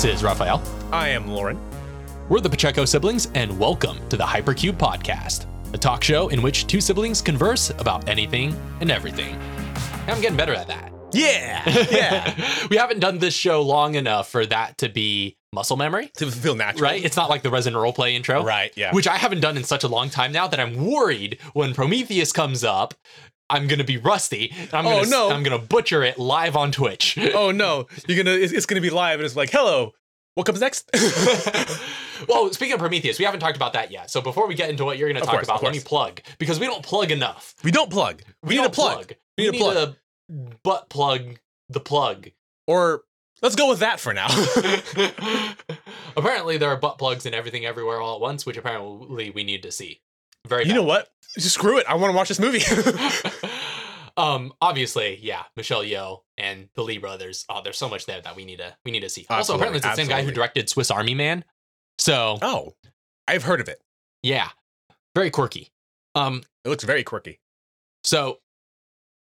This is Raphael. I am Loryn. We're the Pacheco siblings, and welcome to the Hypercube Podcast, a talk show in which two siblings converse about anything and everything. I'm getting better at that. Yeah, yeah. we haven't done this show long enough for that to be muscle memory, to feel natural, right? It's not like the Resident Roleplay intro, right? Yeah. Which I haven't done in such a long time now that I'm worried when Prometheus comes up. I'm gonna be rusty. I'm oh gonna, no! I'm gonna butcher it live on Twitch. oh no! You're gonna it's, it's gonna be live and it's like, hello, what comes next? well, speaking of Prometheus, we haven't talked about that yet. So before we get into what you're going to talk course, about, let me plug because we don't plug enough. We don't plug. We, We, need a plug. We need, We a plug. to butt plug the plug. Or let's go with that for now. apparently, there are butt plugs in everything, everywhere, all at once, which apparently we need to see. Very. you know what? Just screw it. I want to watch this movie. um. Obviously, yeah. Michelle Yeoh and the Lee brothers. Oh, there's so much there that we need to we need to see. also, Absolutely, apparently, it's the same guy who directed Swiss Army Man. So oh, I've heard of it. yeah, very quirky. Um. It looks very quirky. So,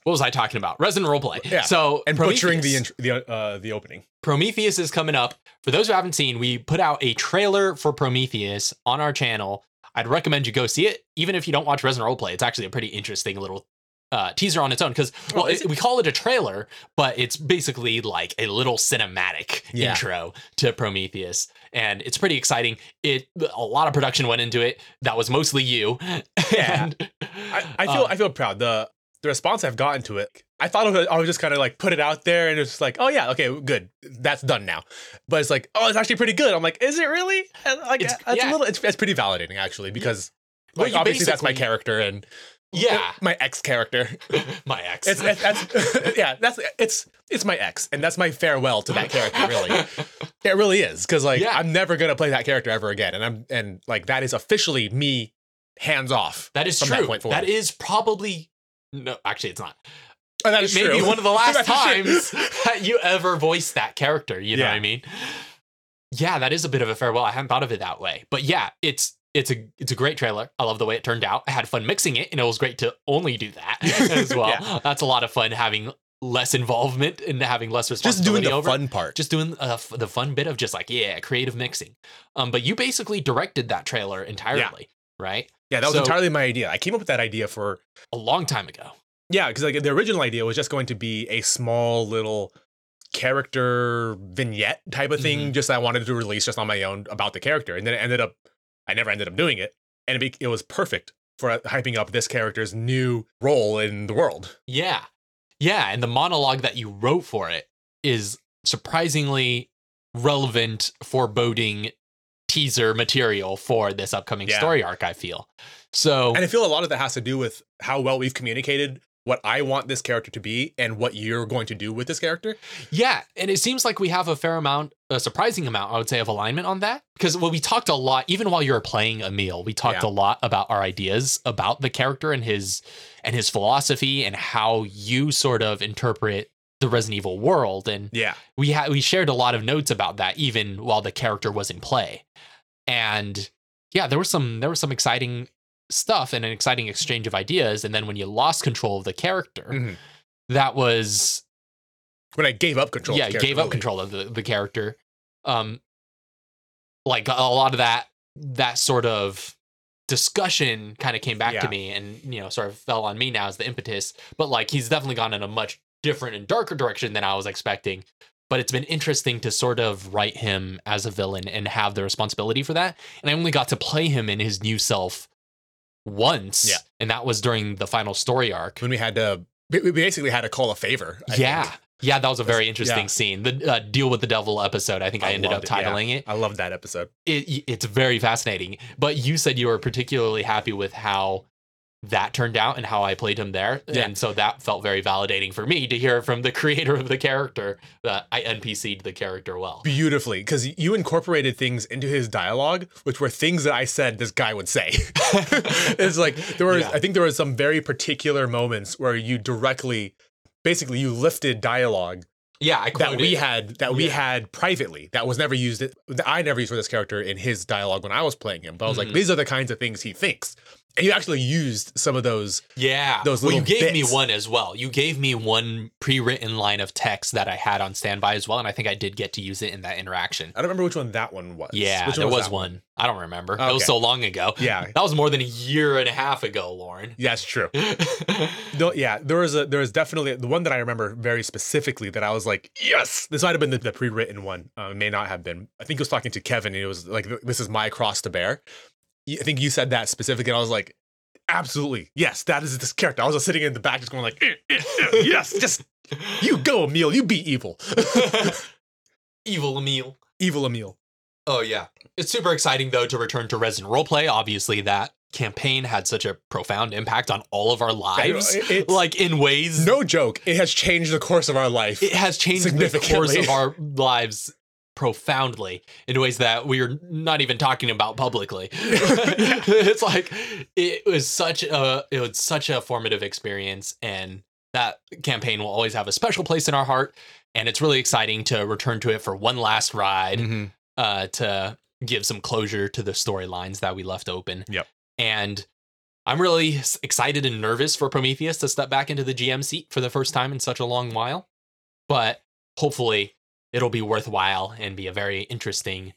what was I talking about? Resident Roleplay. Yeah, So, And butchering the Prometheus. intro, the uh, the opening. Prometheus is coming up. For those who haven't seen, we put out a trailer for Prometheus on our channel. I'd recommend you go see it, even if you don't watch Resident Roleplay. It's actually a pretty interesting little uh, teaser on its own because, well, Oh, is it- we call it a trailer, but it's basically like a little cinematic Yeah. intro to Prometheus, and it's pretty exciting. It a lot of production went into it. That was mostly you. Yeah. and, I, I feel uh, I feel proud. The the response I've gotten to it, I thought I would just kind of like put it out there and it's like, oh yeah, okay, good, that's done now. But it's like, oh, it's actually pretty good. I'm like, is it really? And, Like, It's- yeah. a little, it's, it's pretty validating actually because Well, like obviously that's my character and yeah, my ex character. my ex. It's, it's that's yeah, that's it's it's my ex, and that's my farewell to that character. Really, it really is because like Yeah. I'm never gonna play that character ever again, and I'm and like that is officially me hands off. That is from true. that point forward. that is probably no. Actually, it's not. Oh, that It is may true. be one of the last times that you ever voiced that character. You know Yeah. what I mean? Yeah, that is a bit of a farewell. I hadn't thought of it that way, but yeah, it's it's a it's a great trailer. I love the way it turned out. I had fun mixing it, and it was great to only do that as well. Yeah. That's a lot of fun having less involvement and having less responsibility. just doing the over. fun part. Just doing uh, f- the fun bit of just like yeah, creative mixing. Um, but you basically directed that trailer entirely, right? yeah, that was so- entirely my idea. I came up with that idea for A long time ago. Yeah, because like the original idea was just going to be a small little character vignette type of thing, just I wanted to release just on my own about the character, and then it ended up, I never ended up doing it, and it, be, it was perfect for uh, hyping up this character's new role in the world. Yeah. Yeah. And the monologue that you wrote for it is surprisingly relevant, foreboding teaser material for this upcoming Yeah. story arc, I feel. So, And I feel a lot of that has to do with how well we've communicated what I want this character to be and what you're going to do with this character. yeah. And it seems like we have a fair amount, a surprising amount, I would say, of alignment on that. Because, well, we talked a lot, even while you were playing Emil, we talked Yeah. a lot about our ideas about the character and his and his philosophy and how you sort of interpret the Resident Evil world and Yeah. we had we shared a lot of notes about that even while the character was in play and yeah there was some there was some exciting stuff and an exciting exchange of ideas and then when you lost control of the character Mhm. that was When I gave up control. of yeah gave up really. control of the, the character um like a lot of that that sort of discussion kind of came back to me and you know sort of fell on me now as the impetus but like he's definitely gone in a much different and darker direction than i was expecting but it's been interesting to sort of write him as a villain and have the responsibility for that and i only got to play him in his new self once Yeah. and that was during the final story arc When we had to, we basically had to call a favor. I yeah think. yeah that was a very yeah. interesting scene the uh, deal with the devil episode i think i, I ended up loved it, yeah. titling it I loved that episode. it, it's very fascinating. But you said you were particularly happy with how that turned out and how I played him there. Yeah. And so that felt very validating for me to hear from the creator of the character that I NPC'd the character well. beautifully because you incorporated things into his dialogue which were things that i said this guy would say it's like there was Yeah. i think there was some very particular moments where you directly basically you lifted dialogue Yeah, I that we had that we Yeah. had privately that was never used that i never used for this character in his dialogue when i was playing him but i was Mhm. like these are the kinds of things he thinks you actually used some of those. Yeah. Those well, you little gave me one as well. You gave me one pre-written line of text that I had on standby as well, and I think I did get to use it in that interaction. I don't remember which one that one was. Yeah, which there was that one. I don't remember. It was so long ago. Yeah, That was more than a year and a half ago, Loryn. yeah, it's true. No, yeah, there was a there was definitely the one that I remember very specifically that I was like, yes, this might have been the, the pre-written one. Uh, it may not have been. I think I was talking to Kevin, and it was like, this is my cross to bear. Y- I think you said that specifically, and I was like, absolutely, yes, that is this character. I was just sitting in the back, just going like, "Eh, eh, eh, yes, just you go, Emil, you be evil, Evil Emil. evil Emil. Oh yeah. It's super exciting though to return to Resident Roleplay. Obviously that campaign had such a profound impact on all of our lives. It's- like in ways No joke, it has changed the course of our life. it has changed the course of our lives profoundly in ways that we're not even talking about publicly. it's like it was such a it was such a formative experience and that campaign will always have a special place in our heart and it's really exciting to return to it for one last ride Mhm. uh, to give some closure to the storylines that we left open. Yep. And I'm really excited and nervous for Prometheus to step back into the GM seat for the first time in such a long while. But hopefully it'll be worthwhile and be a very interesting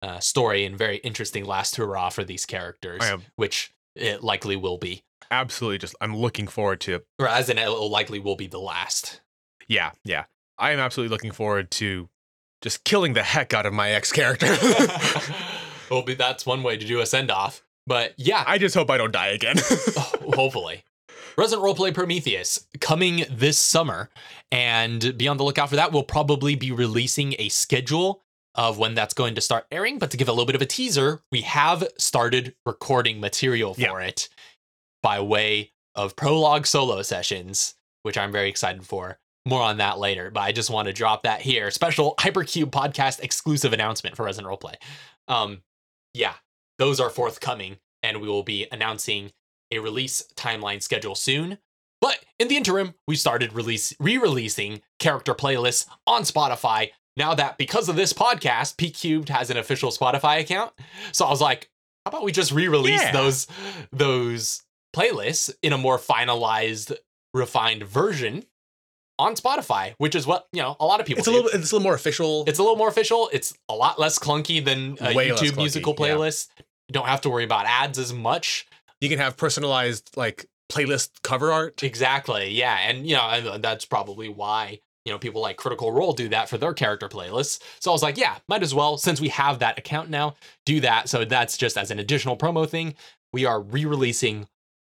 uh, story and very interesting last hurrah for these characters, am which it likely will be. absolutely just. I'm looking forward to Or as in, it likely will be the last. Yeah, yeah. I am absolutely looking forward to just killing the heck out of my ex character. well, be, that's one way to do a send off. But yeah, I just hope I don't die again. Oh, hopefully. Resident Roleplay Prometheus coming this summer. And be on the lookout for that. We'll probably be releasing a schedule of when that's going to start airing. But to give a little bit of a teaser, we have started recording material for Yeah. it by way of prologue solo sessions, which I'm very excited for. More on that later, but I just want to drop that here. Special Hypercube podcast exclusive announcement for Resident Roleplay. Um, yeah, those are forthcoming, and we will be announcing a release timeline schedule soon. But in the interim, we started release re-releasing character playlists on Spotify. Now that because of this podcast, P Cubed has an official Spotify account. So I was like, how about we just re-release Yeah. those those playlists in a more finalized, refined version on Spotify, which is what, you know, a lot of people it's a little, it's a little more official. It's a little more official. It's a lot less clunky than a Way YouTube musical yeah. playlist. You don't have to worry about ads as much. You can have personalized like playlist cover art. Exactly. Yeah. And, you know, and uh, that's probably why, you know, people like Critical Role do that for their character playlists. So I was like, yeah, might as well, since we have that account now, do that. So that's just as an additional promo thing. We are re releasing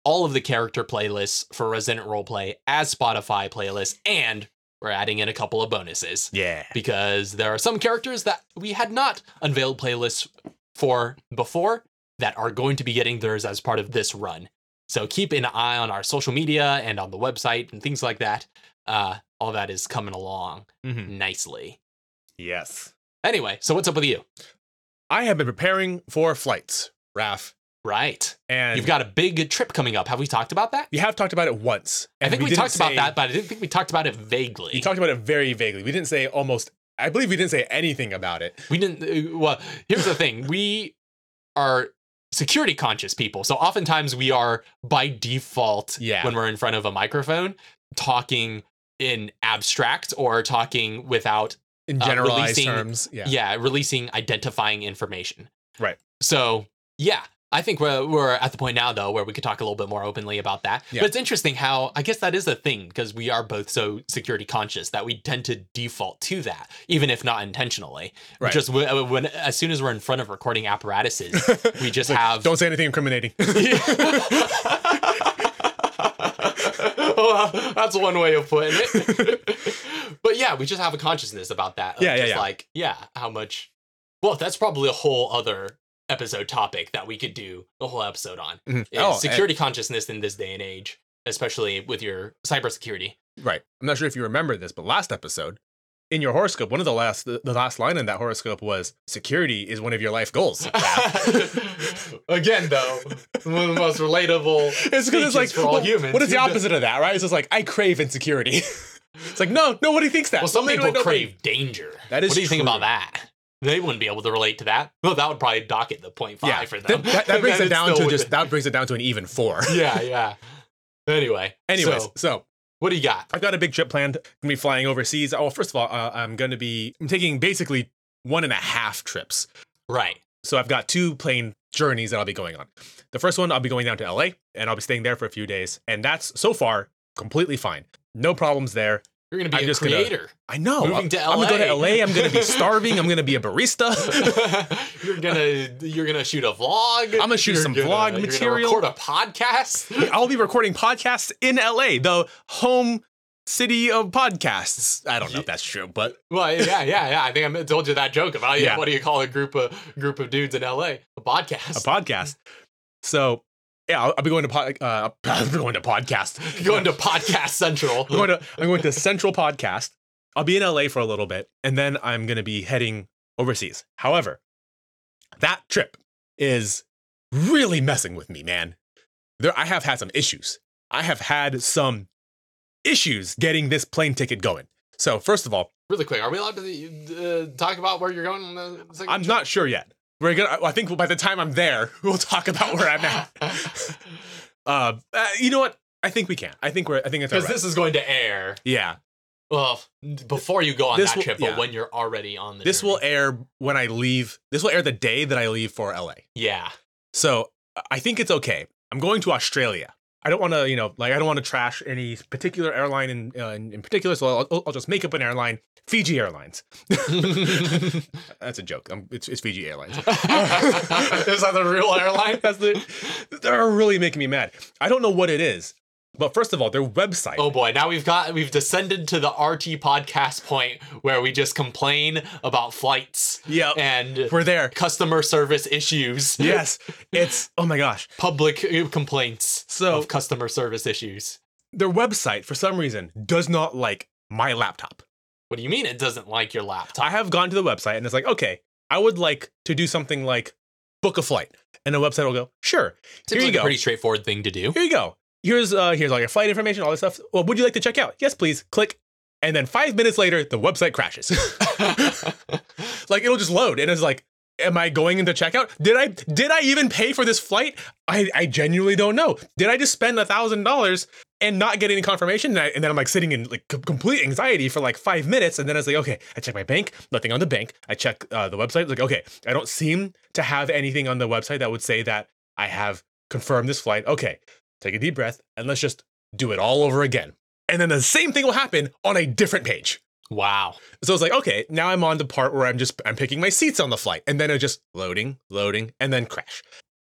all of the character playlists for Resident Roleplay as Spotify playlists, and we're adding in a couple of bonuses. Yeah. because there are some characters that we had not unveiled playlists for before that are going to be getting theirs as part of this run. So keep an eye on our social media and on the website and things like that. Uh, all that is coming along Mhm. nicely. Yes. Anyway, so what's up with you? I have been preparing for flights, Raf, Right. and You've got a big trip coming up. Have we talked about that? you have talked about it once. I think we, didn't talked about that, but I didn't think we talked about it vaguely. You talked about it very vaguely. We didn't say almost. I believe we didn't say anything about it. we didn't uh, well here's the thing we are security conscious people so oftentimes we are by default Yeah. when we're in front of a microphone talking in abstract or talking without In Uh, generalized releasing- terms, yeah. yeah. releasing identifying information Right. so yeah I think we're, we're at the point now though where we could talk a little bit more openly about that. Yeah. But it's interesting how I guess that is a thing because we are both so security conscious that we tend to default to that, even if not intentionally. Right. Just when, uh, when as soon as we're in front of recording apparatuses, we just Like, have Don't say anything incriminating. well, that's one way of putting it. but yeah, we just have a consciousness about that. Yeah, yeah, just yeah. Like, yeah, how much. Well, that's probably a whole other episode topic that we could do a whole episode on. Mhm. Is Oh, and- security consciousness in this day and age, especially with your cybersecurity. Right. I'm not sure if you remember this, but last episode, in your horoscope, one of the last the, the last line in that horoscope was security is one of your life goals. Again, though, one of the most relatable. it's because it's like for all what- humans. What is the opposite of that, right? It's just like I crave insecurity. it's like no, nobody thinks that. Well, some Literally people nobody. crave danger. That is What do you think about that? They wouldn't be able to relate to that. Well, that would probably dock it the 0.5 for them. That, that, that brings it down to just that brings it down to an even four. yeah, yeah. Anyway, Anyways, so, so what do you got? I've got a big trip planned. I'm gonna be flying overseas. Oh, first of all, uh, I'm gonna be I'm taking basically one and a half trips. Right. So I've got two plane journeys that I'll be going on. The first one, I'll be going down to LA and I'll be staying there for a few days. And that's so far completely fine. No problems there. You're going to be I'm a just gonna- creator. I know. Moving I'm, to I'm gonna go to LA. LA. I'm gonna be starving. I'm gonna be a barista. you're gonna you're gonna shoot a vlog. I'm gonna shoot You're some gonna- vlog you're material. record a podcast. I'll be recording podcasts in LA, the home city of podcasts. I don't know if that's true, but Well, yeah, yeah, yeah. I think I told you that joke about. Yeah. What do you call a group of group of dudes in LA? A podcast. a podcast. So yeah, I'll, I'll be going to pod, uh, I'll be going to podcast. Going to Podcast Central. I'm going to I'm going to Central Podcast. I'll be in LA for a little bit, and then I'm going to be heading overseas. However, that trip is really messing with me, man. There, I have had some issues. I have had some issues getting this plane ticket going. So first of all, Really quick, are we allowed to uh, talk about where you're going? On the second I'm not sure yet. We're gonna. I think by the time I'm there, we'll talk about where I'm at. Uh, uh, you know what? I think we can. I think we're. I think it's Because right. this is going to air. yeah, Well, before you go on This that will- trip, yeah. but when you're already on the this journey. will air when I leave. This will air the day that I leave for LA. Yeah. So I think it's okay. I'm going to Australia. I don't want to, you know, like I don't want to trash any particular airline in uh, in, in particular. So I'll, I'll just make up an airline. Fiji Airlines. That's a joke. Um it's, it's Fiji Airlines. is that the real airline? That's the. They're really making me mad. I don't know what it is, but first of all, their website. Oh boy, now we've got we've descended to the RT podcast point where we just complain about flights yeah, and we're there. customer service issues. Yes, it's. Oh my gosh. Public uh, complaints So- of customer service issues. Their website, for some reason, does not like my laptop. What do you mean it doesn't like your laptop? I have gone to the website and it's like, okay, I would like to do something like book a flight, and the website will go, sure. Seems here you go. a pretty straightforward thing to do. Here you go. Here's uh here's all your flight information, all this stuff. Well, would you like to check out? Yes, please. Click. And then five minutes later, the website crashes. like it'll just load, and it's like, am I going into checkout? Did I did I even pay for this flight? I I genuinely don't know. Did I just spend a thousand dollars and not get any confirmation? And, I, and then I'm like sitting in like c- complete anxiety for like five minutes, and then I was like, okay, I check my bank, nothing on the bank. I check uh, the website, like okay, I don't seem to have anything on the website that would say that I have confirmed this flight. Okay, take a deep breath, and let's just do it all over again. And then the same thing will happen on a different page. wow. So it's like, okay, now I'm on the part where I'm just I'm picking my seats on the flight, and then it just loading, loading, and then crash.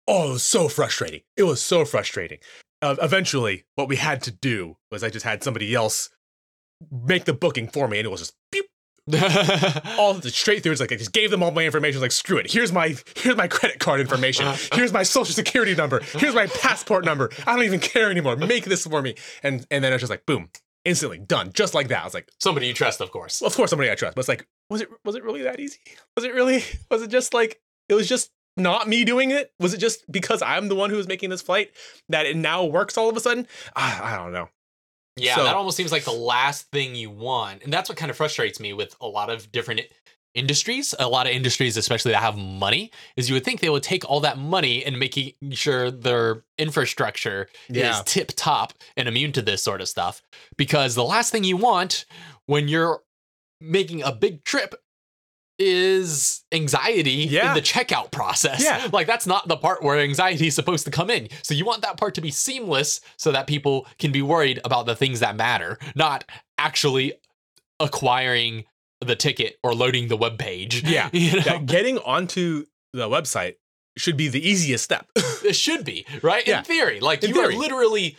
Oh, it was so frustrating. It was so frustrating. Uh, eventually, what we had to do was I just had somebody else make the booking for me, and it was just beep, all the straight through. It's like I just gave them all my information. Like screw it. Here's my here's my credit card information. Uh-huh. Here's my social security number. Here's my passport number. I don't even care anymore. Make this for me. And and then it's just like boom, instantly done, just like that. I was like. Somebody you trust, of course. Well, of course somebody I trust, but it's like, was it was it really that easy? Was it really? Was it just like it was just not me doing it? Was it just because I'm the one who was making this flight that it now works all of a sudden? I, I don't know. Yeah, So- that almost seems like the last thing you want. And that's what kind of frustrates me with a lot of different industries. A lot of industries, especially that have money, is you would think they would take all that money and making sure their infrastructure Yeah. is tip top and immune to this sort of stuff. Because the last thing you want when you're making a big trip is anxiety Yeah. in the checkout process. Yeah. Like that's not the part where anxiety is supposed to come in. So you want that part to be seamless so that people can be worried about the things that matter, not actually acquiring the ticket or loading the web page. Yeah. You know? Yeah, getting onto the website should be the easiest step. It should be, right? Yeah. In theory. Like In you theory. are literally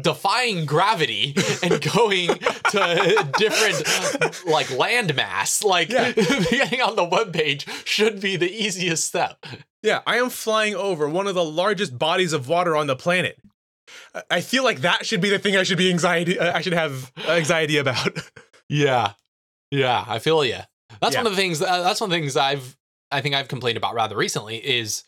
defying gravity and going to different like landmass. Like Yeah. getting on the web page should be the easiest step. yeah, I am flying over one of the largest bodies of water on the planet. I- feel like that should be the thing I should be anxiety. uh, I should have anxiety about. Yeah. Yeah, I feel you. That's Yeah. one of the things uh, that's one of the things I've I think I've complained about rather recently is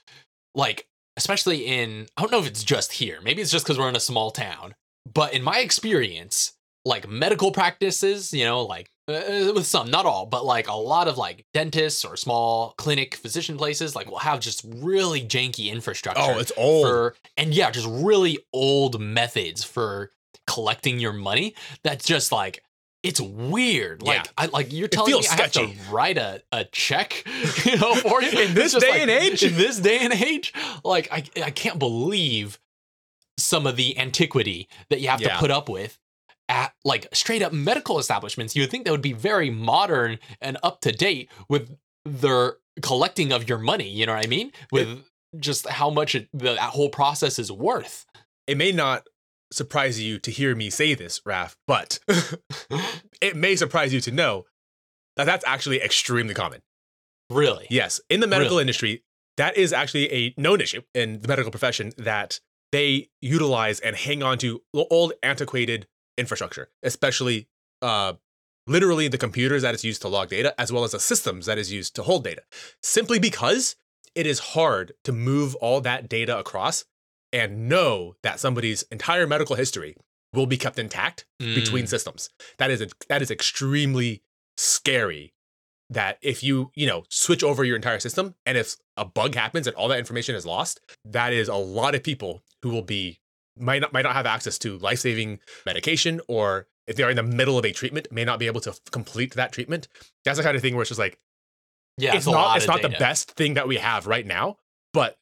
like especially in I don't know if it's just here. Maybe it's just cuz we're in a small town. But in my experience, like medical practices, you know, like uh, with some, not all, but like a lot of like dentists or small clinic physician places, like will have just really janky infrastructure. Oh, it's old. For, and yeah, just really old methods for collecting your money. That's just like it's weird. Like Yeah. I like you're telling me feels I have to write a, a check, you know, for you In this day like- and age? In this day and age, like I I can't believe some of the antiquity that you have Yeah. to put up with at like straight up medical establishments. You would think that would be very modern and up to date with their collecting of your money. You know what I mean? With just how much it, the, that whole process is worth. It may not surprise you to hear me say this, Raf, but it may surprise you to know that that's actually extremely common. really? Yes, in the medical Really? industry, that is actually a known issue in the medical profession that they utilize and hang on to old, antiquated infrastructure, especially uh, literally the computers that is used to log data, as well as the systems that is used to hold data, simply because it is hard to move all that data across and know that somebody's entire medical history will be kept intact between Mm. systems. That is that is extremely scary. That if you you know switch over your entire system and if a bug happens and all that information is lost, that is a lot of people who will be might not might not have access to life saving medication or if they are in the middle of a treatment may not be able to f- complete that treatment. That's the kind of thing where it's just like yeah, it's not it's not the best thing that we have right now, but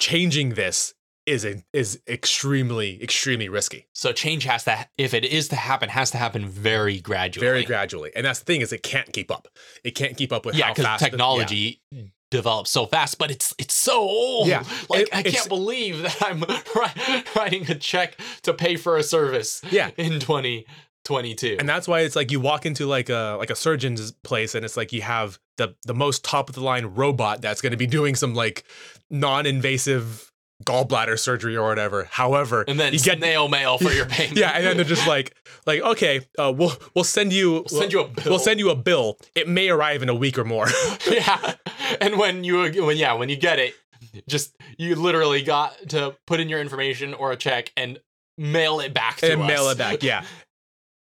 changing this is a, is extremely extremely risky. So change has to, if it is to happen, has to happen very gradually. very gradually. And that's the thing is it can't keep up. It can't keep up with yeah, how because fast the- technology develops so fast, but it's it's so old. Yeah, like it- I can't believe that I'm writing a check to pay for a service. Yeah. in 2022. And that's why it's like you walk into like a like a surgeon's place and it's like you have the the most top of the line robot that's going to be doing some like non-invasive gallbladder surgery or whatever. However, and then you get snail mail for your pain. yeah, and then they're just like like okay, uh, we'll we'll send you We'll send you a bill. we'll send you a bill. It may arrive in a week or more. yeah. And when you when yeah, when you get it, just you literally got to put in your information or a check and mail it back to and us. mail it back. Yeah.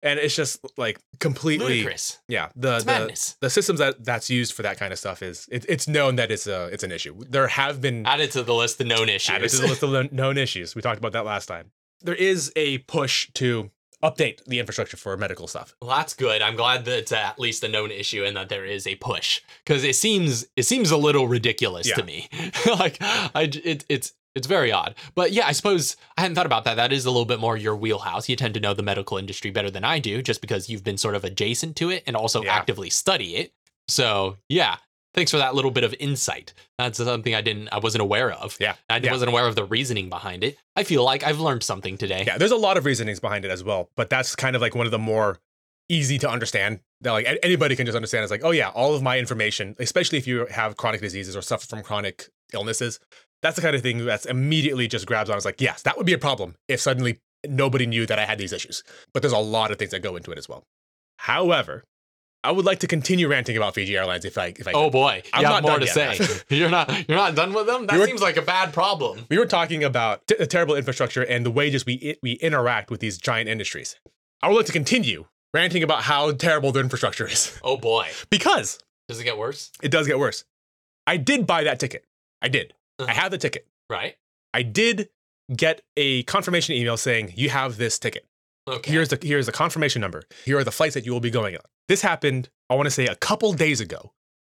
And it's just like completely Ludicrous. yeah, the It's the, madness. the systems that that's used for that kind of stuff is it, it's known that it's a it's an issue. There have been Added to the list of known issues. added to the list of known issues. We talked about that last time. There is a push to update the infrastructure for medical stuff. Well, that's good. I'm glad that it's at least a known issue and that there is a push because it seems it seems a little ridiculous Yeah. to me. like I it, it's it's very odd. But yeah, I suppose I hadn't thought about that. That is a little bit more your wheelhouse. You tend to know the medical industry better than I do, just because you've been sort of adjacent to it and also Yeah. actively study it. So yeah. Thanks for that little bit of insight. That's something I didn't, I wasn't aware of. Yeah, I yeah. wasn't aware of the reasoning behind it. I feel like I've learned something today. Yeah, there's a lot of reasonings behind it as well, but that's kind of like one of the more easy to understand that like anybody can just understand. It's like, oh yeah, all of my information, especially if you have chronic diseases or suffer from chronic illnesses, that's the kind of thing that's immediately just grabs on. It's like, yes, that would be a problem if suddenly nobody knew that I had these issues. But there's a lot of things that go into it as well. However, I would like to continue ranting about Fiji Airlines if I if I Oh boy, I'm you not have more to yet, say. you're not you're not done with them. That We were- seems like a bad problem. we were talking about t- the terrible infrastructure and the way just we we interact with these giant industries. I would like to continue ranting about how terrible the infrastructure is Oh boy, because does it get worse? it does get worse. I did buy that ticket. I did. I Uh-huh. have the ticket. Right? I did get a confirmation email saying you have this ticket. Okay. Here's the here's the confirmation number. Here are the flights that you will be going on. This happened, I want to say a couple days ago.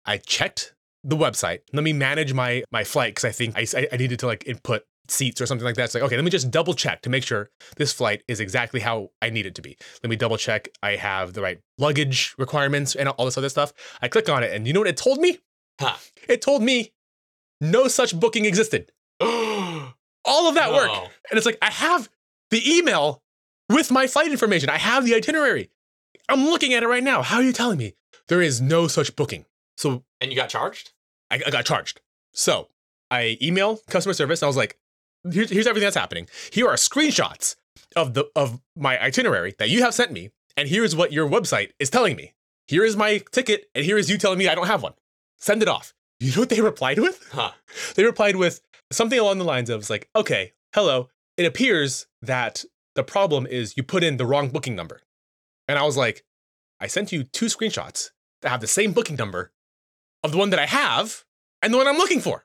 I checked the website. Let me manage my my flight because I think I, I I needed to like input seats or something like that. It's like, okay, let me just double check to make sure this flight is exactly how I need it to be. Let me double check I have the right luggage requirements and all this other stuff. I click on it, and you know what it told me? Huh. It told me no such booking existed. All of that work. And it's like, I have the email with my flight information. I have the itinerary. I'm looking at it right now. How are you telling me there is no such booking? So And you got charged? I, I got charged. So I email customer service. And I was like, here's, here's everything that's happening. Here are screenshots of the of my itinerary that you have sent me, and here's what your website is telling me. Here is my ticket, and here is you telling me I don't have one. Send it off. You know what they replied with? Huh. They replied with something along the lines of it's like, okay, hello. It appears that the problem is you put in the wrong booking number. And I was like, I sent you two screenshots that have the same booking number of the one that I have and the one I'm looking for.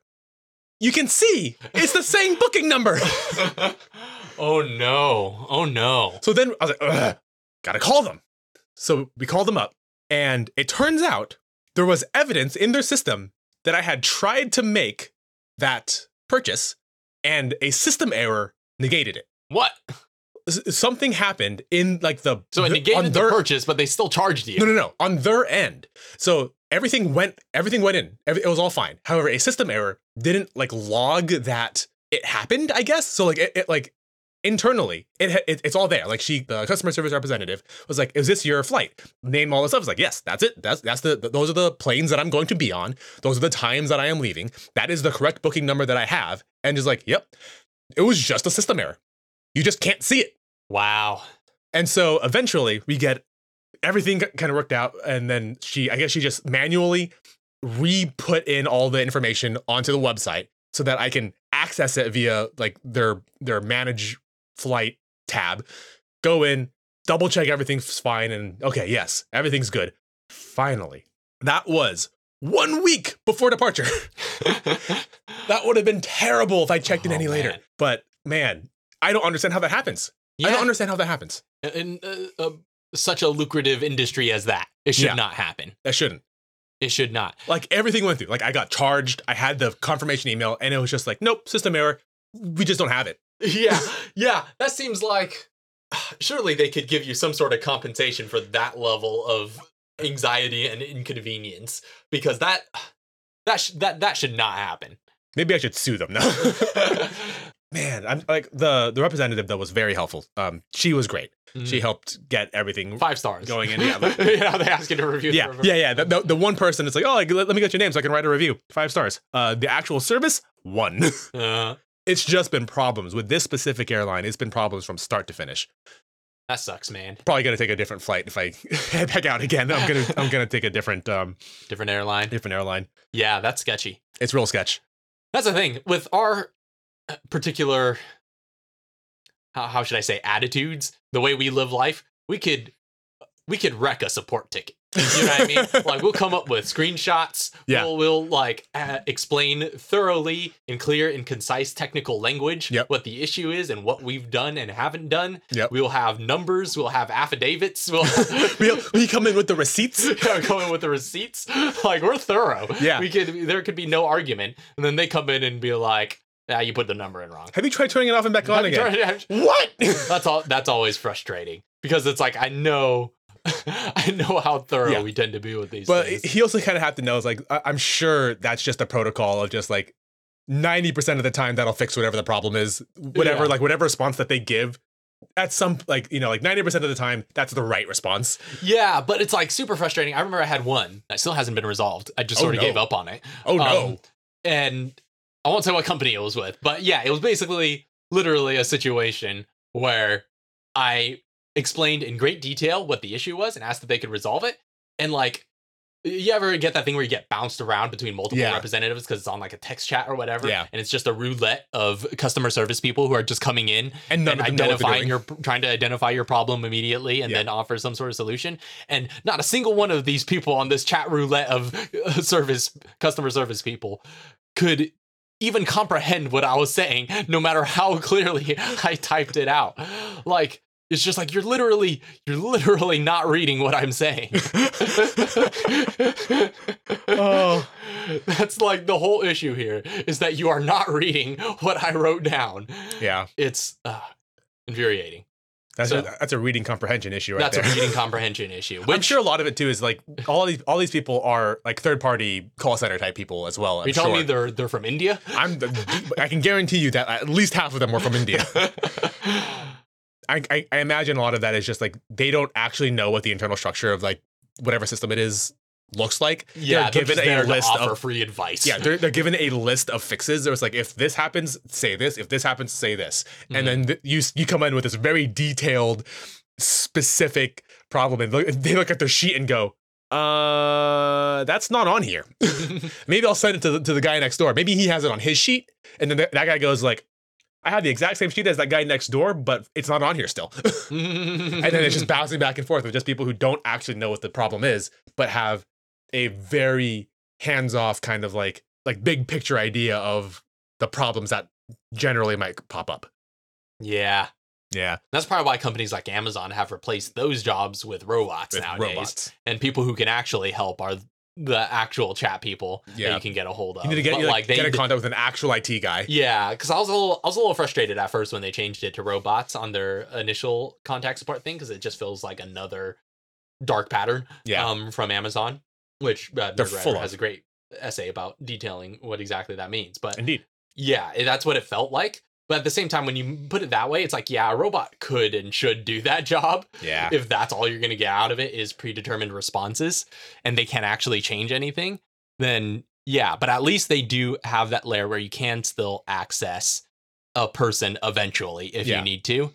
You can see it's the same booking number. oh no. Oh no. So then I was like, gotta call them. So we called them up, and it turns out there was evidence in their system that I had tried to make that purchase, and a system error negated it. What? S- Something happened in like the So it the- negated on the their purchase, but they still charged you. no no no on their end. So everything went everything went in. Every, it was all fine. However, a system error didn't like log that it happened. I guess so. Like it, it like internally it, it it's all there. Like she the customer service representative was like, "Is this your flight?" Name all this stuff. I was like, "Yes, that's it. That's that's the th- those are the planes that I'm going to be on. Those are the times that I am leaving. That is the correct booking number that I have." And just like, "Yep, it was just a system error. You just can't see it." Wow. And so eventually we get everything kind of worked out. And then she, I guess she just manually re put in all the information onto the website so that I can access it via like their their manage flight tab. Go in, double check everything's fine, and okay, yes, everything's good. Finally, that was one week before departure. that would have been terrible if I checked in Oh, any later. But man, I don't understand how that happens. I don't understand how that happens. in uh, uh, such a lucrative industry as that, it should Yeah. not happen. That shouldn't. It should not. Like everything went through. Like I got charged. I had the confirmation email, and it was just like, nope, system error. We just don't have it. Yeah, yeah. That seems like surely they could give you some sort of compensation for that level of anxiety and inconvenience because that that sh- that that should not happen. Maybe I should sue them now. Man, I'm like the the representative that was very helpful. Um, she was great. She helped get everything. Five stars Going in, yeah, you know, they ask you to review. Yeah, yeah, yeah. The, the, the one person is like, oh, like, let, let me get your name so I can write a review. Five stars. Uh, the actual service, one. Uh, it's just been problems with this specific airline. It's been problems from start to finish. that sucks, man. Probably gonna take a different flight if I head back out again. I'm gonna I'm gonna take a different um Different airline. different airline. Yeah, that's sketchy. It's real sketch. That's the thing with our particular how, how should I say attitudes, the way we live life, we could we could wreck a support ticket. You know what I mean? like we'll come up with screenshots. Yeah. We'll, we'll like uh, explain thoroughly in clear and concise technical language Yep. what the issue is and what we've done and haven't done. Yep. We'll have numbers. We'll have affidavits. We'll we, we come in with the receipts. yeah, in with the receipts. Like we're thorough. Yeah. we could. There could be no argument, and then they come in and be like, "Yeah, you put the number in wrong." Have you tried turning it off and back on again? What? that's all. That's always frustrating because it's like I know, I know how thorough Yeah. we tend to be with these. but things. he also kind of have to know is like I- I'm sure that's just a protocol of just like 90% of the time that'll fix whatever the problem is. Whatever Yeah. like whatever response that they give. At some like you know like 90% of the time that's the right response. yeah, but it's like super frustrating. I remember I had one that still hasn't been resolved. I just Oh, sort of no. gave up on it. Oh no. Um, and I won't say what company it was with, but yeah, it was basically literally a situation where I explained in great detail what the issue was and asked if they could resolve it. And like, you ever get that thing where you get bounced around between multiple Yeah. representatives because it's on like a text chat or whatever? Yeah. And it's just a roulette of customer service people who are just coming in and and of them know what they're identifying your trying to identify your problem immediately and Yeah. then offer some sort of solution and not a single one of these people on this chat roulette of uh, service customer service people could even comprehend what I was saying no matter how clearly I typed it out like it's just like you're literally you're literally not reading what I'm saying. Oh. That's like the whole issue here is that you are not reading what I wrote down. yeah. It's uh, infuriating. That's So- a, that's a reading comprehension issue right That's there. a reading comprehension issue. I'm sure a lot of it too is like all these all these people are like third party call center type people as well. You're you telling sure. me they're they're from India? I'm I can guarantee you that at least half of them were from India. I, I, I imagine a lot of that is just like they don't actually know what the internal structure of like whatever system it is looks like. yeah, they're they're given a list of free advice. yeah, they're, they're given a list of fixes. There's like if this happens, say this. If this happens, say this. Mhm. And then th- you you come in with this very detailed, specific problem, and look, they look at their sheet and go, "Uh, that's not on here." Maybe I'll send it to the, to the guy next door. Maybe he has it on his sheet, and then th- that guy goes like, I have the exact same sheet as that guy next door, but it's not on here still. and then it's just bouncing back and forth with just people who don't actually know what the problem is, but have a very hands-off kind of like like big picture idea of the problems that generally might pop up. yeah. Yeah, That's probably why companies like Amazon have replaced those jobs with robots with nowadays. robots. And people who can actually help are the actual chat people that Yeah. you can get a hold of. You need to get you, like, they get in contact with an actual IT guy. Yeah, because I was a little, I was a little frustrated at first when they changed it to robots on their initial contact support thing because it just feels like another dark pattern Yeah, um, from Amazon, which uh, Nerdwriter full has a great essay about detailing what exactly that means. But indeed. yeah, that's what it felt like. But at the same time, when you put it that way, it's like, yeah, a robot could and should do that job Yeah, if that's all you're going to get out of it is predetermined responses and they can't actually change anything, then yeah, but at least they do have that layer where you can still access a person eventually if Yeah. you need to.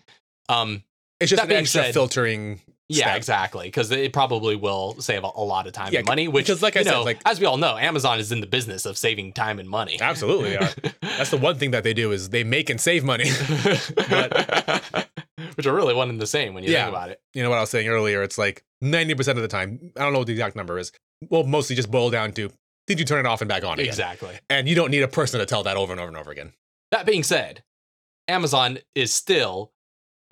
Um it's just that an extra said- filtering. Yeah, step. exactly, cuz it probably will save a, a lot of time Yeah, and money, which because like I said, know, like- as we all know, Amazon is in the business of saving time and money. Absolutely. That's the one thing that they do is they make and save money. which are really one and the same when you Yeah. think about it. you know what I was saying earlier? It's like 90% of the time, I don't know what the exact number is. Well, mostly just boil down to did you turn it off and back on again? Exactly. And you don't need a person to tell that over and over and over again. That being said, Amazon is still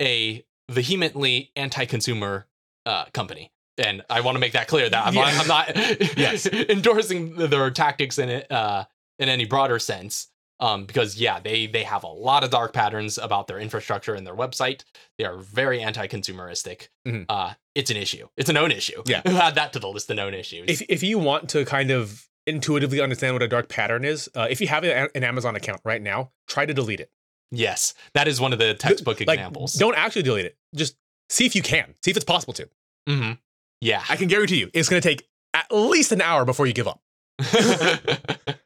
a vehemently anti-consumer uh, company, and I want to make that clear that I'm, not, I'm not Yes. endorsing their tactics in it uh, in any broader sense. Um, because yeah, they they have a lot of dark patterns about their infrastructure and their website. They are very anti-consumeristic. Mhm. Uh, it's an issue. It's a known issue. Yeah. add that to the list of known issues. If, if you want to kind of intuitively understand what a dark pattern is, uh, if you have an Amazon account right now, try to delete it. Yes, that is one of the textbook Like, examples. Don't actually delete it. Just see if you can. See if it's possible to. Mhm. Yeah. I can guarantee you, it's going to take at least an hour before you give up.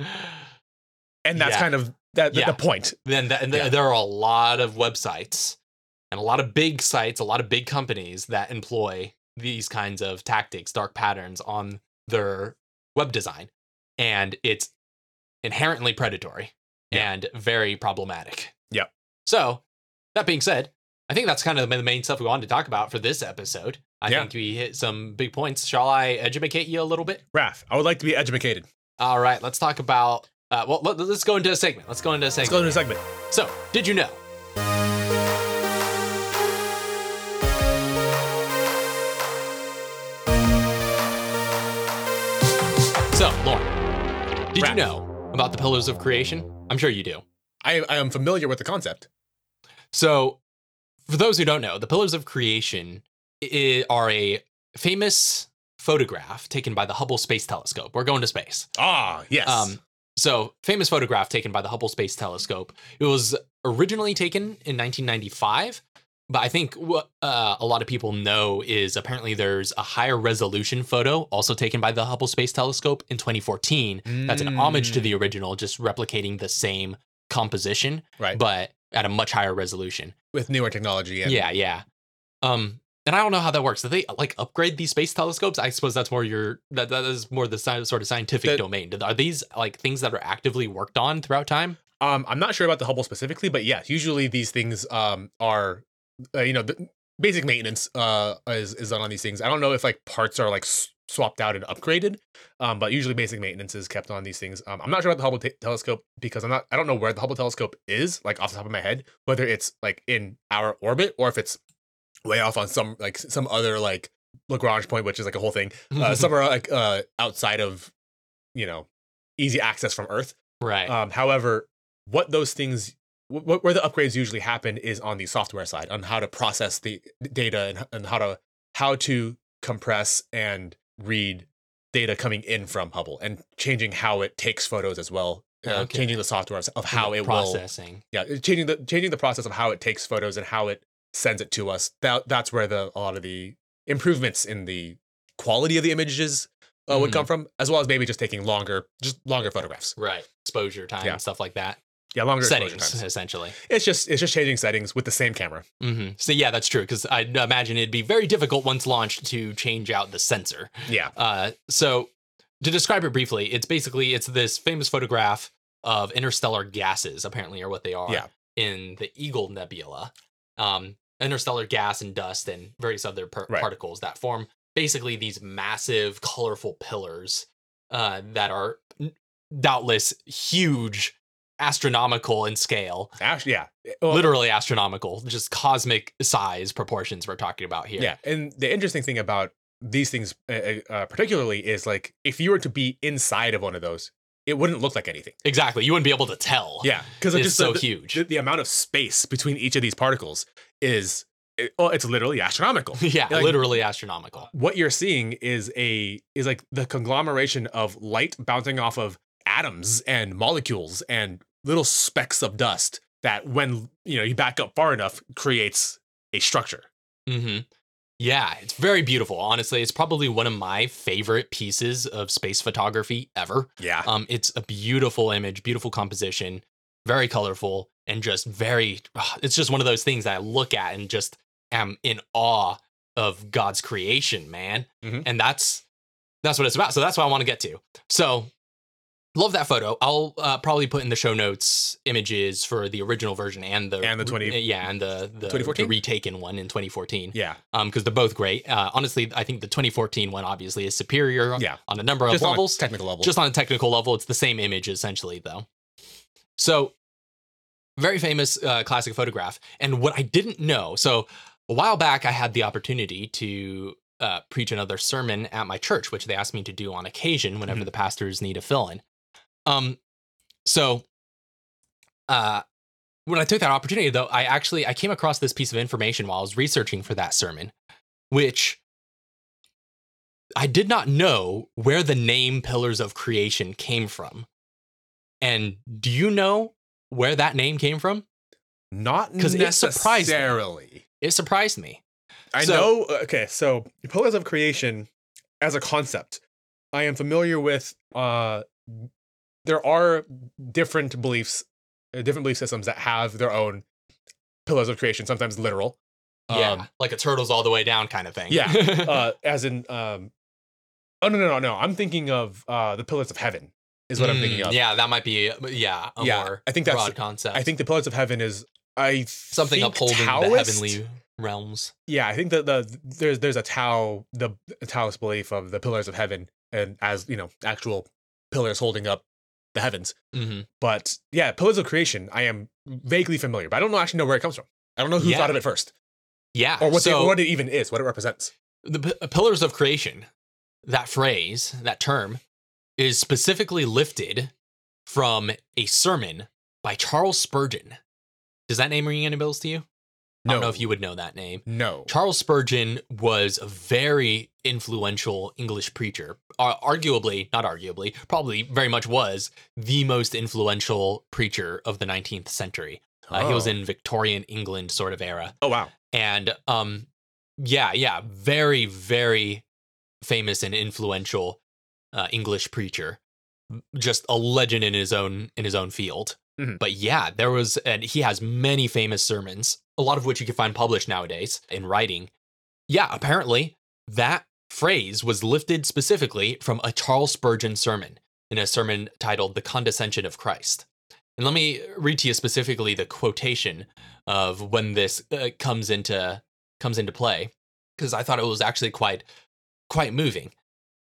And that's Yeah. kind of that, the- Yeah. the point. then th- and th- Yeah. there are a lot of websites and a lot of big sites, a lot of big companies that employ these kinds of tactics, dark patterns on their web design. And it's inherently predatory and very problematic. So, that being said, I think that's kind of the main stuff we wanted to talk about for this episode. I Yeah. think we hit some big points. Shall I educate you a little bit? Raph, I would like to be educated. All right, let's talk about. Uh, well, let, us go into a segment. Let's go into a segment. Let's go into a segment. So, did you know? So, Loryn, did you know about the pillars of creation? I'm sure you do. I, I am familiar with the concept. So, for those who don't know, the pillars of creation are a famous photograph taken by the Hubble Space Telescope. We're going to space. Ah, yes. Um, so, famous photograph taken by the Hubble Space Telescope. It was originally taken in 1995, but I think what uh, a lot of people know is apparently there's a higher resolution photo also taken by the Hubble Space Telescope in 2014. That's an homage to Mm, the original, just replicating the same composition, right but at a much higher resolution. with newer technology. And Yeah, yeah. Um, and I don't know how that works. Do they like upgrade these space telescopes? I suppose that's more your that that is more the sci- sort of scientific The- domain. Are these like things that are actively worked on throughout time? Um, I'm not sure about the Hubble specifically, but yeah, usually these things um are, uh, you know, the basic maintenance uh is is done on these things. I don't know if like parts are like s- swapped out and upgraded, um, but usually basic maintenance is kept on these things. Um, I'm not sure about the Hubble te- telescope because I'm not. I don't know where the Hubble telescope is, like off the top of my head, whether it's like in our orbit or if it's way off on some like some other like Lagrange point, which is like a whole thing, uh, somewhere like uh outside of, you know, easy access from Earth. right. Um, however, what those things, wh- wh- where the upgrades usually happen is on the software side, on how to process the data and, and how to how to compress and read data coming in from Hubble and changing how it takes photos as well. Uh, Okay. Changing the software of how it will, processing. yeah, changing the changing the process of how it takes photos and how it sends it to us. That that's where the a lot of the improvements in the quality of the images uh, would Mhm. come from, as well as maybe just taking longer, just longer photographs. Right. Exposure time, Yeah. stuff like that. Yeah, longer Settings, essentially. It's just it's just changing settings with the same camera. hmm So yeah, that's true. Because I imagine it'd be very difficult once launched to change out the sensor. Yeah. Uh, so to describe it briefly, it's basically it's this famous photograph of interstellar gases, apparently, are what they are. Yeah. in the Eagle Nebula, um, interstellar gas and dust and various other per- Right. particles that form basically these massive, colorful pillars uh, that are doubtless huge, astronomical in scale, Actually, yeah. Well, literally astronomical, just cosmic size proportions we're talking about here. Yeah, and the interesting thing about these things, uh, uh, particularly, is like if you were to be inside of one of those, it wouldn't look like anything. Exactly. You wouldn't be able to tell. Yeah, because It's just so the, huge. The, the amount of space between each of these particles is, it, well, it's literally astronomical. yeah, Like- literally astronomical. what you're seeing is a is like the conglomeration of light bouncing off of atoms and molecules and little specks of dust that when you know you back up far enough creates a structure Mm-hmm. Yeah, it's very beautiful. Honestly, it's probably one of my favorite pieces of space photography ever. yeah Um, it's a beautiful image, beautiful composition, very colorful, and just very. ah, It's just one of those things that I look at and just am in awe of God's creation, man. Mhm. And that's that's what it's about. So that's what I want to get to. So love that photo. I'll uh, probably put in the show notes images for the original version and the And the 20 yeah and the the, the 2014? retaken one in 2014 yeah um because they're both great uh honestly i think the 2014 one obviously is superior Yeah. on a number of just on a levels technical level just on a technical level it's the same image essentially though so very famous uh, classic photograph and what i didn't know so a while back i had the opportunity to uh, preach another sermon at my church which they asked me to do on occasion whenever Mhm. the pastors need a fill-in um so uh when i took that opportunity though i actually i came across this piece of information while i was researching for that sermon which I did not know where the name Pillars of Creation came from. And do you know where that name came from? not 'Cause it surprised me. necessarily It surprised me. i So- know okay so pillars of creation as a concept i am familiar with uh there are different beliefs uh, different belief systems that have their own pillars of creation sometimes literal Yeah, Um, like a turtles all the way down kind of thing. Yeah, uh, as in, um, oh no, no, no, no. I'm thinking of uh, the pillars of heaven is what I'm thinking Mm, of. Yeah, that might be yeah a Yeah, more I think that's- broad concept. I think the pillars of heaven is I something upholding the heavenly realms. Yeah, I think that the there's there's a Tao the Taoist belief of the pillars of heaven and as you know actual pillars holding up the heavens. hmm But yeah, pillars of creation I am vaguely familiar, but I don't know actually know where it comes from. I don't know who Yeah. thought of it first Yeah, or what so what it even is, what it represents. the p- Pillars of Creation, that phrase, that term, is specifically lifted from a sermon by Charles Spurgeon. Does that name ring any bells to you? I don't know if you would know that name. No. Charles Spurgeon was a very influential English preacher. Ar- arguably, not arguably, probably very much was the most influential preacher of the 19th century. Uh, He was Oh. in Victorian England sort of era. Oh wow. And um yeah, yeah, very very famous and influential uh, English preacher. Just a legend in his own in his own field. Mhm. But yeah, there was and he has many famous sermons, a lot of which you can find published nowadays in writing. Yeah, apparently that phrase was lifted specifically from a Charles Spurgeon sermon in a sermon titled The Condescension of Christ. And let me read to you specifically the quotation of when this uh, comes into comes into play because I thought it was actually quite quite moving.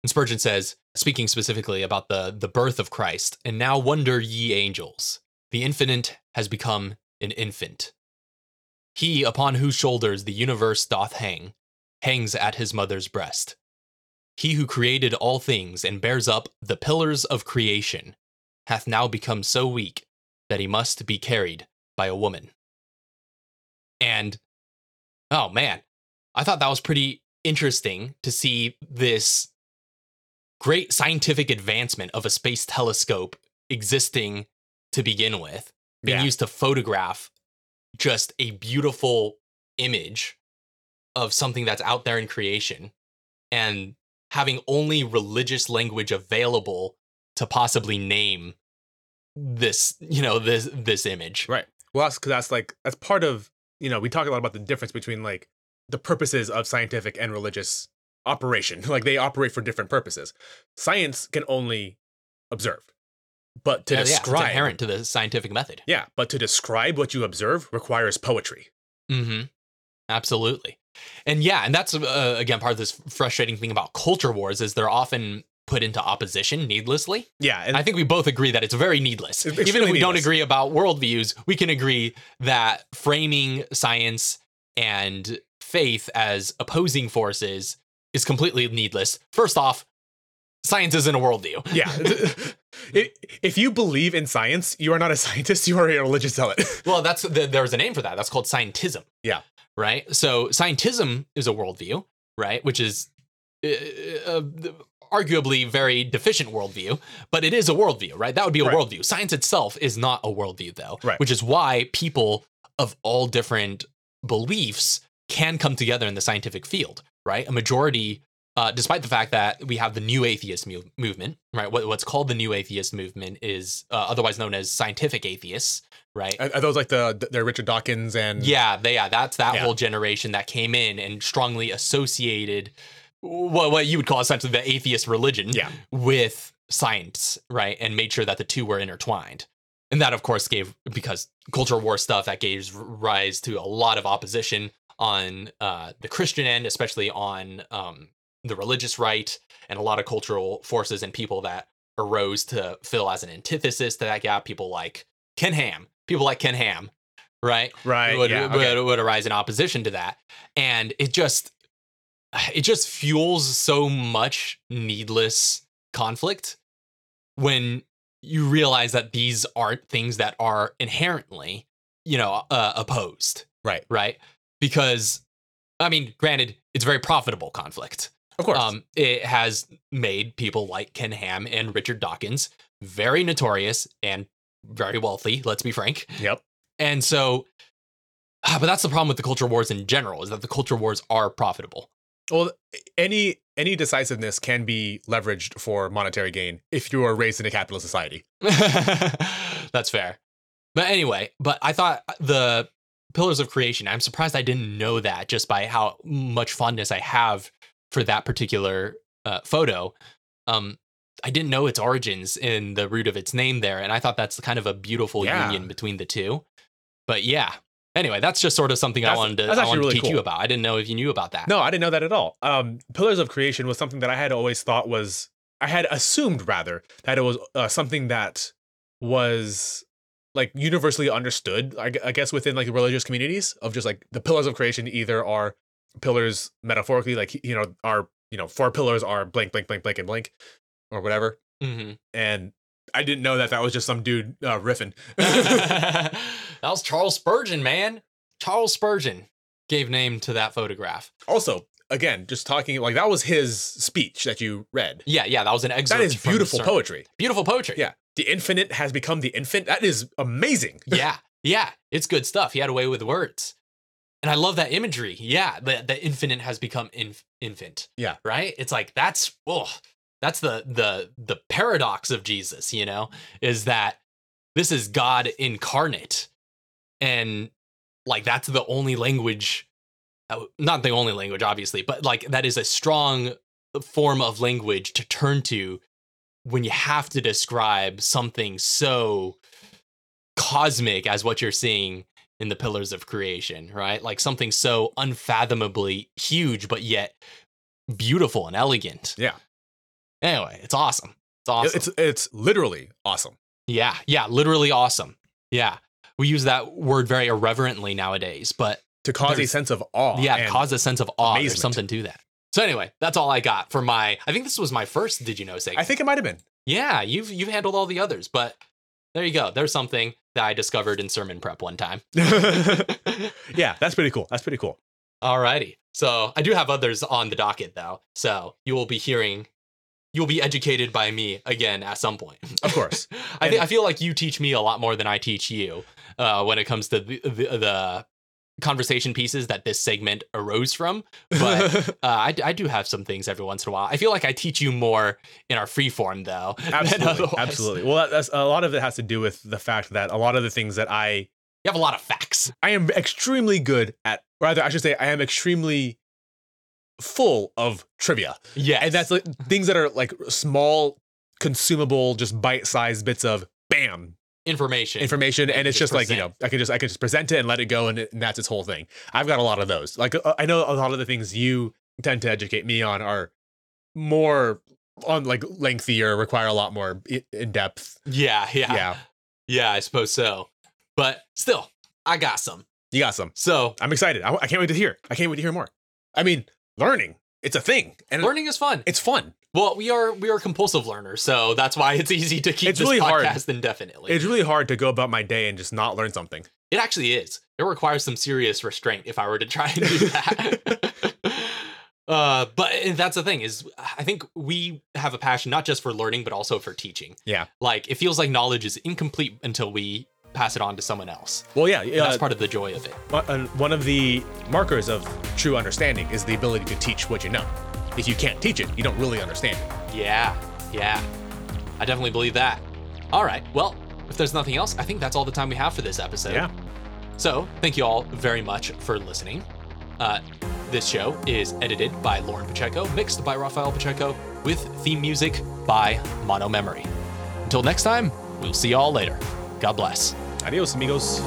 And Spurgeon says, speaking specifically about the the birth of Christ, and now wonder ye angels, the infinite has become an infant. He upon whose shoulders the universe doth hang, hangs at his mother's breast. He who created all things and bears up the pillars of creation, hath now become so weak that he must be carried by a woman. And oh man, I thought that was pretty interesting to see this great scientific advancement of a space telescope existing to begin with, being Yeah. used to photograph just a beautiful image of something that's out there in creation and having only religious language available to possibly name this you know this this image Right. Well, that's because that's like that's part of you know we talk a lot about the difference between like the purposes of scientific and religious operation. Like they operate for different purposes. Science can only observe. But to Yeah, yeah, it's describe inherent to the scientific method. yeah, but to describe what you observe requires poetry. Mm-hmm. Absolutely. And yeah, and that's uh, again part of this frustrating thing about culture wars is they're often put into opposition needlessly. Yeah, and I think we both agree that it's very needless. It's Even if we don't agree about worldviews, we can agree that framing science and faith as opposing forces is completely needless. First off, science isn't a worldview. yeah. I- if you believe in science, you are not a scientist, you are a religious zealot. Well, that's the, there's a name for that. That's called scientism. Yeah. Right. So scientism is a worldview, right? Which is uh, uh, arguably very deficient worldview, but it is a worldview, right? That would be a Right. worldview. Science itself is not a worldview, though. Right. Which is why people of all different beliefs can come together in the scientific field, right? A majority. Uh, despite the fact that we have the new atheist mu- movement, right? What, what's called the new atheist movement is uh, otherwise known as scientific atheists, right? Are, are those like the the Richard Dawkins and Yeah, they, yeah, that's that Yeah. whole generation that came in and strongly associated what what you would call essentially the atheist religion Yeah. with science, right? And made sure that the two were intertwined. And that, of course, gave because culture war stuff that gave rise to a lot of opposition on uh, the Christian end, especially on um, the religious right, and a lot of cultural forces and people that arose to fill as an antithesis to that gap. People like Ken Ham, people like Ken Ham, right? right? would, yeah, would, okay. would arise in opposition to that and it just it just fuels so much needless conflict when you realize that these aren't things that are inherently you know uh, opposed Right. right because i mean granted it's very profitable conflict Of course. um, it has made people like Ken Ham and Richard Dawkins very notorious and very wealthy. Let's be frank. yep. And so, ah, but that's the problem with the culture wars in general is that the culture wars are profitable. Well, any any decisiveness can be leveraged for monetary gain if you are raised in a capitalist society. that's fair. But anyway, but I thought the Pillars of Creation, I'm surprised I didn't know that just by how much fondness I have for that particular uh, photo. Um, I didn't know its origins in the root of its name there, and I thought that's kind of a beautiful Yeah. union between the two. But yeah, anyway, that's just sort of something I wanted to, I wanted to really teach you about. I didn't know if you knew about that. No, I didn't know that at all. Um, Pillars of Creation was something that I had always thought was I had assumed rather that it was uh, something that was like universally understood. I, I guess within like religious communities of just like the pillars of creation either are pillars metaphorically, like you know are you know four pillars are blank blank blank blank and blank or whatever. hmm And I didn't know that that was just some dude uh, riffing. that was Charles Spurgeon, man. Charles Spurgeon gave name to that photograph. also, again, just talking like that was his speech that you read. Yeah, yeah, that was an excerpt. That is beautiful poetry. Beautiful poetry. Yeah. The infinite has become the infant. That is amazing. yeah, yeah. It's good stuff. He had a way with words. And I love that imagery. Yeah, the, the infinite has become inf- infant. Yeah. Right? It's like that's oh, that's the the the paradox of Jesus, you know, is that this is God incarnate. And like that's the only language uh, not the only language obviously, but like that is a strong form of language to turn to when you have to describe something so cosmic as what you're seeing in the pillars of creation, right? Like something so unfathomably huge, but yet beautiful and elegant. Yeah. Anyway, it's awesome. It's awesome. It's it's literally awesome. yeah, yeah, literally awesome. Yeah. We use that word very irreverently nowadays, but To cause a sense of awe. yeah, cause a sense of awe. There's something to that. So anyway, that's all I got for my. I think this was my first. Did you know segment? I think it might have been. Yeah, you've you've handled all the others, but there you go. There's something that I discovered in sermon prep one time. yeah, that's pretty cool. That's pretty cool. Alrighty. So I do have others on the docket though. So you will be hearing you'll be educated by me again at some point. Of course. I, th- I feel like you teach me a lot more than I teach you uh, when it comes to the, the, the conversation pieces that this segment arose from. But uh, I, I do have some things every once in a while. I feel like I teach you more in our free form though. absolutely. Absolutely. Well, that's a lot of it has to do with the fact that a lot of the things that I You have a lot of facts. I am extremely good at rather I should say I am extremely full of trivia. Yeah. And that's like things that are like small consumable, just bite-sized bits of bam Information. information, and it's just like you know. I can just I can just present it and let it go, and, it, and that's its whole thing. I've got a lot of those. Like uh, I know a lot of the things you tend to educate me on are more on like lengthier, require a lot more in depth. yeah, yeah, Yeah. yeah, I suppose so. But still, I got some. you got some. So I'm excited. I, I can't wait to hear. I can't wait to hear more. I mean, learning, it's a thing, and learning is fun. it's fun. Well, we are we are compulsive learners, so that's why it's easy to keep It's this really hard. podcast indefinitely. It's really hard to go about my day and just not learn something. It actually is. It requires some serious restraint if I were to try and do that. uh, but that's the thing is, I think we have a passion not just for learning but also for teaching. Yeah. Like it feels like knowledge is incomplete until we pass it on to someone else. Well, yeah, And that's part of the joy of it. One- uh, one of the markers of true understanding is the ability to teach what you know. If you can't teach it, you don't really understand it. Yeah, yeah. I definitely believe that. All right. Well, if there's nothing else, I think that's all the time we have for this episode. Yeah. So, thank you all very much for listening. Uh, this show is edited by Loryn Pacheco, mixed by Raphael Pacheco, with theme music by Mono Memory. Until next time, we'll see you all later. God bless. Adios, amigos.